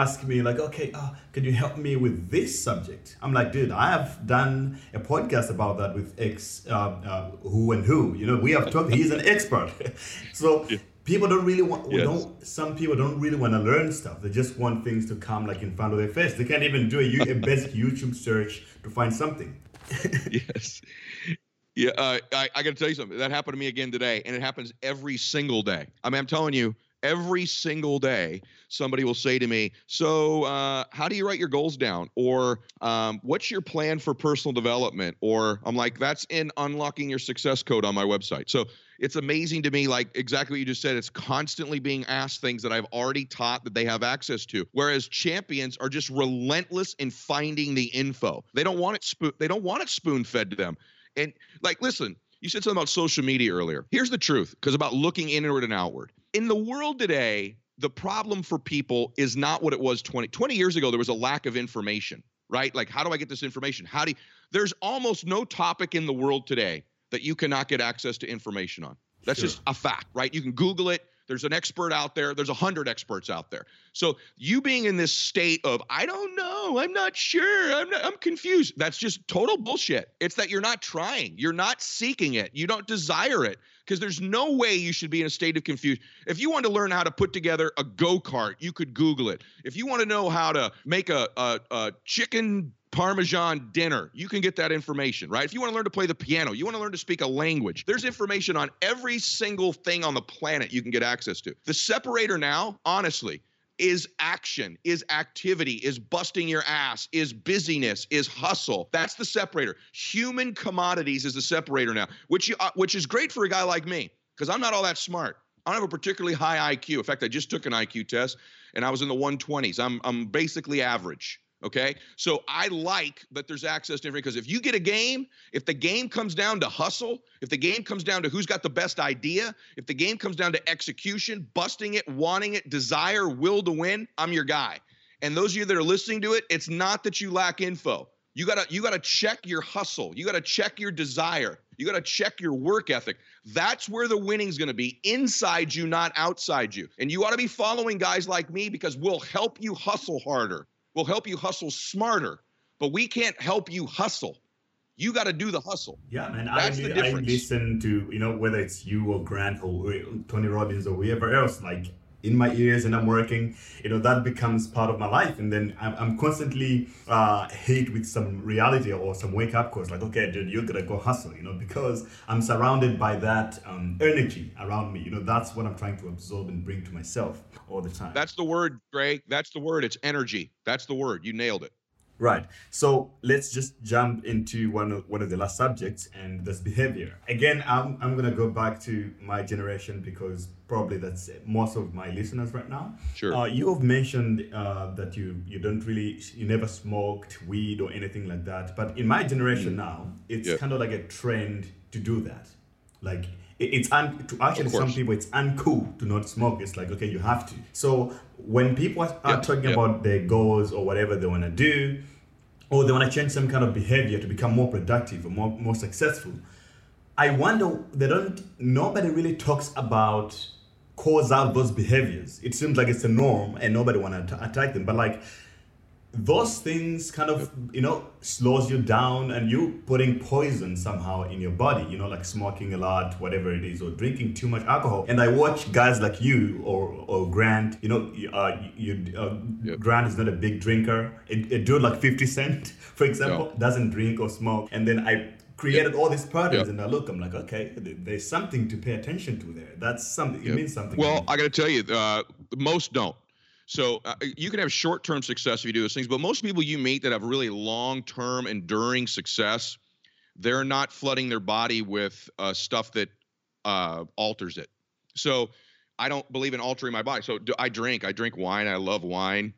C: ask me like okay uh, can you help me with this subject i'm like dude i have done a podcast about that with x uh, uh, who and who you know we have talked he's an expert so people don't really want
A: Yes.
C: don't some people don't really want to learn stuff they just want things to come like in front of their face they can't even do a, a basic youtube search to find something
A: yes. Yeah, uh, I, I got to tell you something. That happened to me again today, and it happens every single day. I mean, I'm telling you, every single day, somebody will say to me, "So, uh, how do you write your goals down?" Or, um, "What's your plan for personal development?" Or, I'm like, "That's in unlocking your success code on my website." So it's amazing to me, like exactly what you just said. It's constantly being asked things that I've already taught that they have access to. Whereas champions are just relentless in finding the info. They don't want it spoon. They don't want it spoon fed to them. And like, listen, you said something about social media earlier. Here's the truth, because about looking inward and outward. In the world today, the problem for people is not what it was 20, 20 years ago. There was a lack of information, right? Like, how do I get this information? How do you, there's almost no topic in the world today that you cannot get access to information on. That's
C: Sure.
A: just a fact, right? You can Google it. There's an expert out there. There's a hundred experts out there. So you being in this state of I don't know, I'm not sure, I'm not, I'm confused. That's just total bullshit. It's that you're not trying, you're not seeking it, you don't desire it because there's no way you should be in a state of confusion. If you want to learn how to put together a go kart, you could Google it. If you want to know how to make a, a, a chicken Parmesan dinner. You can get that information, right? If you want to learn to play the piano, you want to learn to speak a language, there's information on every single thing on the planet you can get access to. The separator now, honestly, is action, is activity, is busting your ass, is busyness, is hustle. That's the separator. Human commodities is the separator now, which you, uh, which is great for a guy like me because I'm not all that smart. I don't have a particularly high IQ. In fact, I just took an IQ test and I was in the 120s. I'm I'm basically average. Okay. So I like that there's access to information because if you get a game, if the game comes down to hustle, if the game comes down to who's got the best idea, if the game comes down to execution, busting it, wanting it, desire, will to win, I'm your guy. And those of you that are listening to it, it's not that you lack info. You gotta you gotta check your hustle. You gotta check your desire. You gotta check your work ethic. That's where the winning's gonna be inside you, not outside you. And you ought to be following guys like me because we'll help you hustle harder. We'll help you hustle smarter, but we can't help you hustle. You got to do the hustle.
C: Yeah, man.
A: That's
C: I,
A: the
C: I listen to you know whether it's you or Grant or uh, Tony Robbins or whoever else. Like in my ears and I'm working, you know, that becomes part of my life. And then I'm, I'm constantly uh, hit with some reality or some wake up calls like, okay, dude, you're to go hustle, you know, because I'm surrounded by that um, energy around me. You know, that's what I'm trying to absorb and bring to myself all the time.
A: That's the word, Greg. That's the word. It's energy. That's the word. You nailed it.
C: Right. So let's just jump into one of one of the last subjects, and that's behavior. Again, I'm I'm gonna go back to my generation because probably that's most of my listeners right now.
A: Sure.
C: Uh, you have mentioned uh, that you you don't really you never smoked weed or anything like that, but in my generation now, it's
A: Mm.
C: Kind of like a trend to do that. Like it's un- to actually some people it's uncool to not smoke. It's like okay, you have to. So when people are, are
A: Yeah,
C: talking
A: yeah.
C: about their goals or whatever they want to do, or they want to change some kind of behavior to become more productive or more, more successful, I wonder they don't. Nobody really talks about cause out those behaviors. It seems like it's a norm and nobody want to attack them. But like those things kind of you know slows you down and you putting poison somehow in your body you know like smoking a lot whatever it is or drinking too much alcohol and i watch guys like you or or grant you know uh, you uh,
A: Yep.
C: grant is not a big drinker a, a dude like 50 cent for example doesn't drink or smoke and then i created all these patterns
A: Yep.
C: and i look i'm like okay there's something to pay attention to there that's something it means something
A: Well. I got to tell you, uh, most don't. So uh, you can have short-term success if you do those things, but most people you meet that have really long-term, enduring success, they're not flooding their body with uh, stuff that uh, alters it. So I don't believe in altering my body. So do, I drink. I drink wine. I love wine.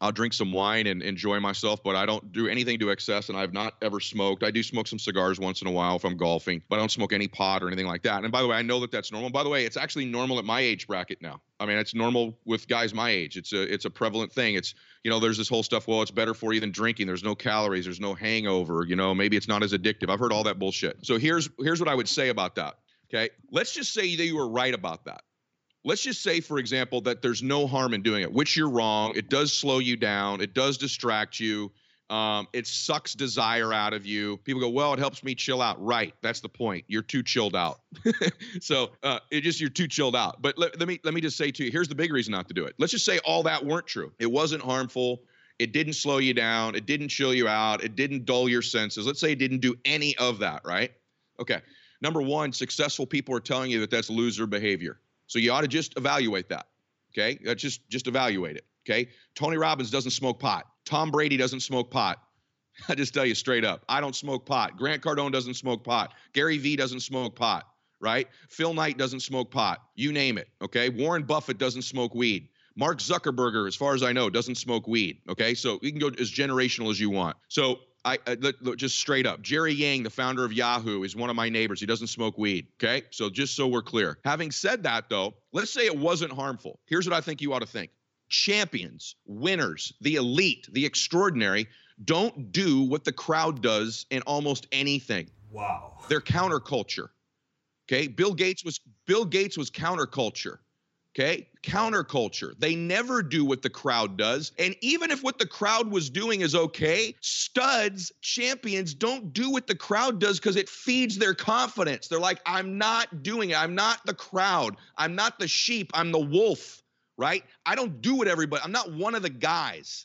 A: I'll drink some wine and enjoy myself, but I don't do anything to excess, and I've not ever smoked. I do smoke some cigars once in a while if I'm golfing, but I don't smoke any pot or anything like that. And by the way, I know that that's normal. By the way, it's actually normal at my age bracket now. I mean, it's normal with guys my age. It's a it's a prevalent thing. It's you know, there's this whole stuff. Well, it's better for you than drinking. There's no calories. There's no hangover. You know, maybe it's not as addictive. I've heard all that bullshit. So here's here's what I would say about that. Okay, let's just say that you were right about that let's just say for example that there's no harm in doing it which you're wrong. It does slow you down. It does distract you. Um, it sucks desire out of you. People go well it helps me chill out. Right. That's the point. You're too chilled out. So uh, it just you're too chilled out. But let, let me let me just say to you here's the big reason not to do it. Let's just say all that weren't true. It wasn't harmful. It didn't slow you down. It didn't chill you out. It didn't dull your senses. Let's say it didn't do any of that right? Okay. Number one successful people are telling you that that's loser behavior so you ought to just evaluate that. Okay. That's just just evaluate it. Okay. Tony Robbins doesn't smoke pot. Tom Brady doesn't smoke pot. I just tell you straight up. I don't smoke pot. Grant Cardone doesn't smoke pot. Gary Vee doesn't smoke pot. Right? Phil Knight doesn't smoke pot. You name it. Okay. Warren Buffett doesn't smoke weed. Mark Zuckerberger, as far as I know, doesn't smoke weed. Okay. So you can go as generational as you want. So I, I look, look, just straight up. Jerry Yang, the founder of Yahoo, is one of my neighbors. He doesn't smoke weed. Okay. So just so we're clear. Having said that, though, let's say it wasn't harmful. Here's what I think you ought to think champions, winners, the elite, the extraordinary don't do what the crowd does in almost anything.
C: wow
A: They're counterculture. Okay. Bill Gates was Bill Gates was counterculture. Okay. Counterculture. They never do what the crowd does. And even if what the crowd was doing is okay, studs, champions don't do what the crowd does because it feeds their confidence. They're like, I'm not doing it. I'm not the crowd. I'm not the sheep. I'm the wolf. Right. I don't do what everybody, I'm not one of the guys.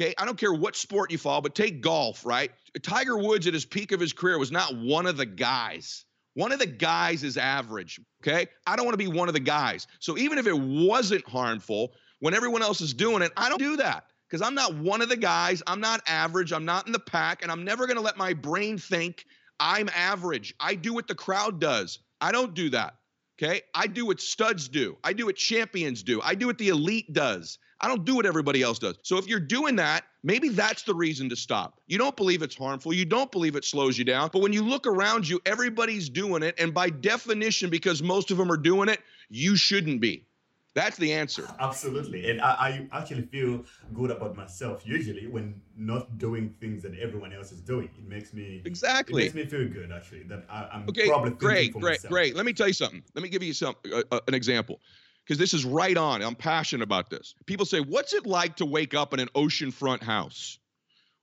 A: Okay. I don't care what sport you follow, but take golf, right? Tiger Woods at his peak of his career was not one of the guys. One of the guys is average. Okay. I don't want to be one of the guys. So even if it wasn't harmful, when everyone else is doing it. I don't do that because I'm not one of the guys. I'm not average. I'm not in the pack. And I'm never going to let my brain think I'm average. I do what the crowd does. I don't do that. Okay. I do what studs do. I do what champions do. I do what the elite does. I don't do what everybody else does. So if you're doing that, maybe that's the reason to stop. You don't believe it's harmful. You don't believe it slows you down. But when you look around you, everybody's doing it. And by definition, because most of them are doing it, you shouldn't be. That's the answer.
C: Absolutely. And I, I, actually feel good about myself usually when not doing things that everyone else is doing. It makes me
A: exactly.
C: It makes me feel good actually that I, am
A: okay,
C: probably
A: great, great,
C: myself.
A: great. Let me tell you something. Let me give you some uh, uh, an example because this is right on. I'm passionate about this. People say, "What's it like to wake up in an oceanfront house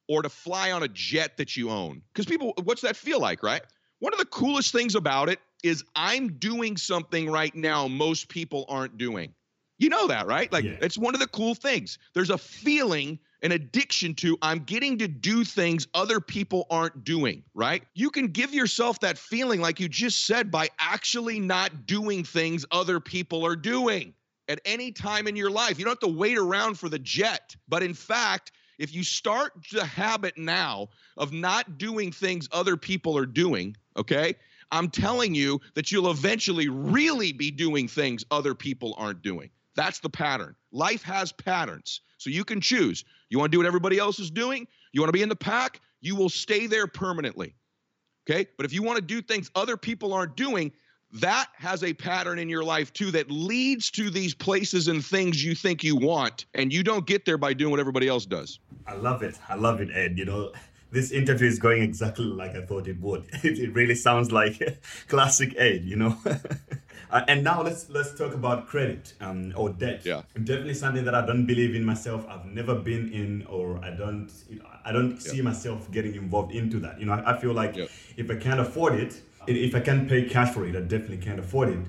A: or to fly on a jet that you own?" Because people, what's that feel like, right? One of the coolest things about it is I'm doing something right now most people aren't doing. You know that, right? Like yeah. it's one of the cool things. There's a feeling, an addiction to I'm getting to do things other people aren't doing, right? You can give yourself that feeling like you just said by actually not doing things other people are doing at any time in your life. You don't have to wait around for the jet. But in fact, if you start the habit now of not doing things other people are doing, okay? I'm telling you that you'll eventually really be doing things other people aren't doing. That's the pattern. Life has patterns. So you can choose. You want to do what everybody else is doing? You want to be in the pack? You will stay there permanently. Okay? But if you want to do things other people aren't doing, that has a pattern in your life too that leads to these places and things you think you want. And you don't get there by doing what everybody else does.
C: I love it. I love it, Ed. You know, this interview is going exactly like I thought it would. It, really sounds like classic Ed, you know. Uh, and now let's let's talk about credit um, or debt.
A: Yeah,
C: definitely something that I don't believe in myself. I've never been in, or I don't I don't yeah. see myself getting involved into that. You know, I, I feel like yeah. if I can't afford it, if I can't pay cash for it, I definitely can't afford it.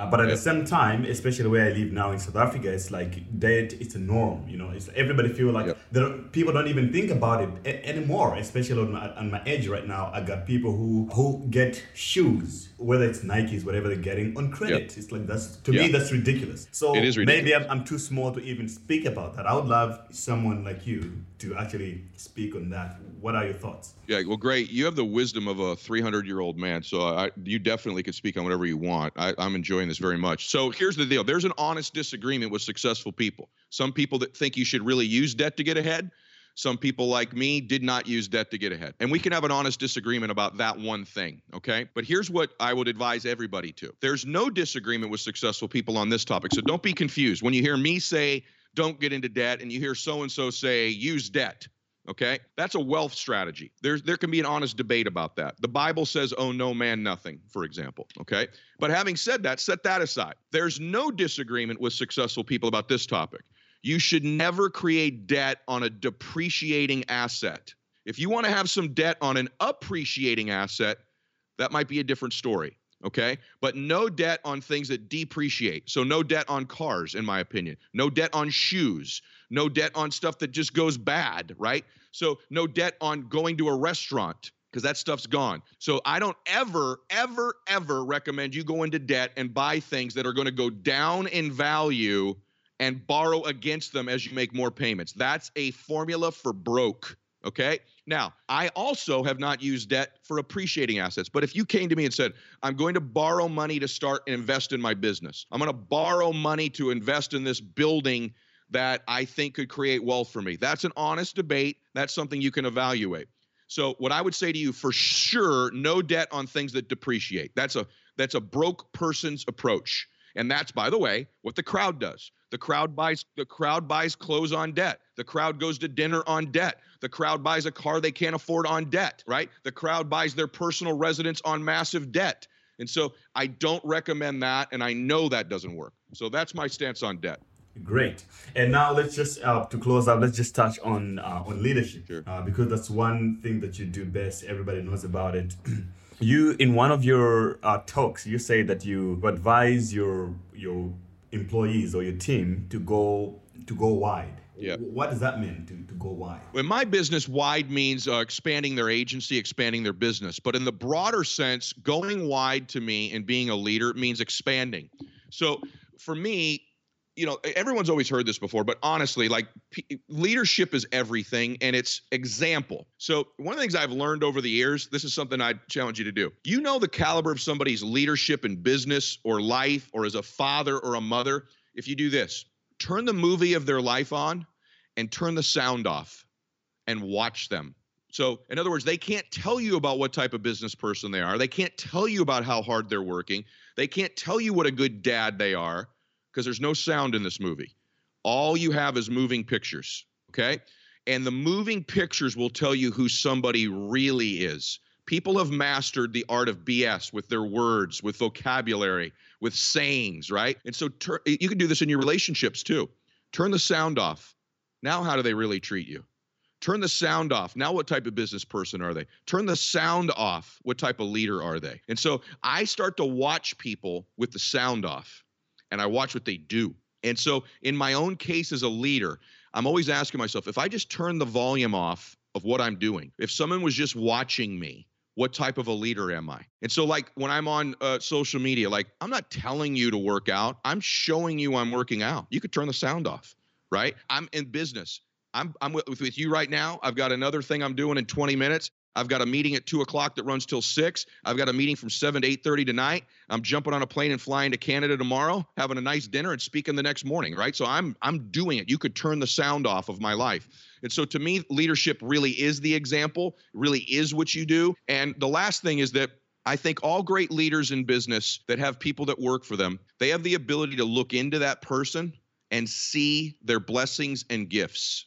C: Uh, but at the same time, especially where I live now in South Africa, it's like debt—it's a norm. You know, it's everybody feel like yep. people don't even think about it a- anymore. Especially on my, on my age right now, I got people who who get shoes, whether it's Nikes, whatever they're getting, on credit. Yep. It's like that's to me that's ridiculous. So
A: it is ridiculous.
C: maybe I'm, I'm too small to even speak about that. I would love someone like you to actually speak on that. What are your thoughts?
A: Yeah, well, great. You have the wisdom of a 300 year old man, so I, you definitely could speak on whatever you want. I, I'm enjoying this very much. So here's the deal: there's an honest disagreement with successful people. Some people that think you should really use debt to get ahead. Some people like me did not use debt to get ahead. And we can have an honest disagreement about that one thing, okay? But here's what I would advise everybody to. There's no disagreement with successful people on this topic. So don't be confused. When you hear me say don't get into debt and you hear so and so say use debt okay? That's a wealth strategy. There's there can be an honest debate about that. The bible says oh no man nothing for example okay? But having said that set that aside. There's no disagreement with successful people about this topic. You should never create debt on a depreciating asset. If you want to have some debt on an appreciating asset that might be a different story okay? But no debt on things that depreciate. So no debt on cars, in my opinion. No debt on shoes. No debt on stuff that just goes bad, right? So no debt on going to a restaurant because that stuff's gone. So I don't ever, ever, ever recommend you go into debt and buy things that are going to go down in value and borrow against them as you make more payments. That's a formula for broke. Okay. Now, I also have not used debt for appreciating assets. But if you came to me and said, I'm going to borrow money to start and invest in my business, I'm going to borrow money to invest in this building that I think could create wealth for me, that's an honest debate. That's something you can evaluate. So, what I would say to you for sure, no debt on things that depreciate. That's a that's a broke person's approach. And that's, by the way, what the crowd does. The crowd buys the crowd buys clothes on debt. The crowd goes to dinner on debt. The crowd buys a car they can't afford on debt, right? The crowd buys their personal residence on massive debt. And so I don't recommend that and I know that doesn't work. So that's my stance on debt.
C: Great. And now let's just uh, to close up. Let's just touch on uh, on leadership
A: sure.
C: uh, because that's one thing that you do best. Everybody knows about it. you in one of your uh, talks you say that you advise your your employees or your team to go to go wide
A: yeah.
C: What does that mean to, to go wide?
A: In my business, wide means uh, expanding their agency, expanding their business. But in the broader sense, going wide to me and being a leader means expanding. So for me, you know, everyone's always heard this before, but honestly, like p- leadership is everything and it's example. So, one of the things I've learned over the years, this is something I challenge you to do. You know the caliber of somebody's leadership in business or life or as a father or a mother if you do this turn the movie of their life on and turn the sound off and watch them. So, in other words, they can't tell you about what type of business person they are. They can't tell you about how hard they're working. They can't tell you what a good dad they are because there's no sound in this movie. All you have is moving pictures, okay? And the moving pictures will tell you who somebody really is. People have mastered the art of BS with their words, with vocabulary, with sayings, right? And so tur- you can do this in your relationships too. Turn the sound off. Now, how do they really treat you? Turn the sound off. Now, what type of business person are they? Turn the sound off. What type of leader are they? And so I start to watch people with the sound off and I watch what they do. And so, in my own case as a leader, I'm always asking myself if I just turn the volume off of what I'm doing, if someone was just watching me, what type of a leader am I? And so, like when I'm on uh, social media, like I'm not telling you to work out, I'm showing you I'm working out. You could turn the sound off, right? I'm in business. I'm I'm with, with you right now. I've got another thing I'm doing in 20 minutes. I've got a meeting at two o'clock that runs till six. I've got a meeting from seven to eight thirty tonight. I'm jumping on a plane and flying to Canada tomorrow, having a nice dinner and speaking the next morning. Right. So I'm I'm doing it. You could turn the sound off of my life. And so to me, leadership really is the example. Really is what you do. And the last thing is that I think all great leaders in business that have people that work for them, they have the ability to look into that person and see their blessings and gifts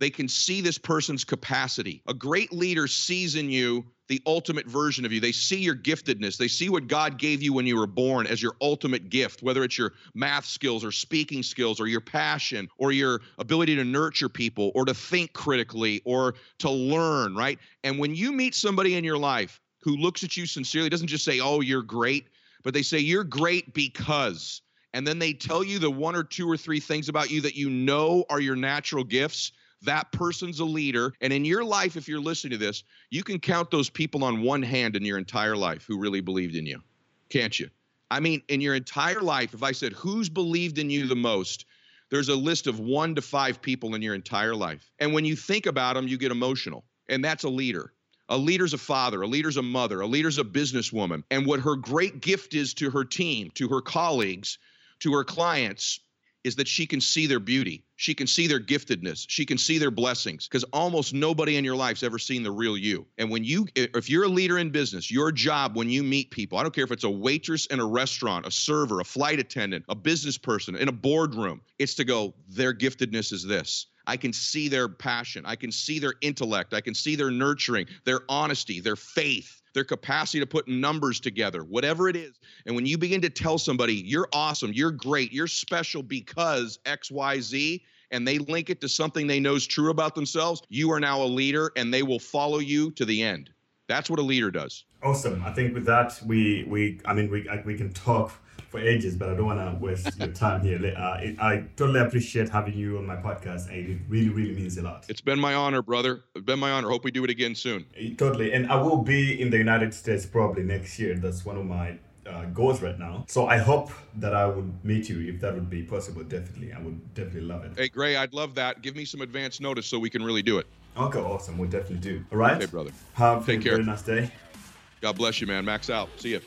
A: they can see this person's capacity. A great leader sees in you the ultimate version of you. They see your giftedness. They see what God gave you when you were born as your ultimate gift, whether it's your math skills or speaking skills or your passion or your ability to nurture people or to think critically or to learn, right? And when you meet somebody in your life who looks at you sincerely, doesn't just say, oh, you're great, but they say, you're great because. And then they tell you the one or two or three things about you that you know are your natural gifts that person's a leader. And in your life, if you're listening to this, you can count those people on one hand in your entire life who really believed in you, can't you? I mean, in your entire life, if I said, who's believed in you the most? There's a list of one to five people in your entire life. And when you think about them, you get emotional. And that's a leader. A leader's a father, a leader's a mother, a leader's a businesswoman. And what her great gift is to her team, to her colleagues, to her clients, is that she can see their beauty. She can see their giftedness. She can see their blessings because almost nobody in your life's ever seen the real you. And when you, if you're a leader in business, your job when you meet people, I don't care if it's a waitress in a restaurant, a server, a flight attendant, a business person in a boardroom, it's to go, their giftedness is this. I can see their passion. I can see their intellect. I can see their nurturing, their honesty, their faith their capacity to put numbers together, whatever it is. And when you begin to tell somebody, you're awesome, you're great, you're special because XYZ, and they link it to something they know is true about themselves, you are now a leader and they will follow you to the end. That's what a leader does.
C: Awesome. I think with that, we, we I mean, we, we can talk for ages, but I don't want to waste your time here. Uh, it, I totally appreciate having you on my podcast, and it really, really means a lot.
A: It's been my honor, brother. It's been my honor. Hope we do it again soon.
C: Totally. And I will be in the United States probably next year. That's one of my uh, goals right now. So I hope that I would meet you if that would be possible. Definitely, I would definitely love it.
A: Hey, Gray, I'd love that. Give me some advance notice so we can really do it.
C: Okay, awesome. We'll definitely do. All right.
A: Hey, brother.
C: Have
A: Take
C: a
A: care.
C: very nice day.
A: God bless you, man. Max out. See you.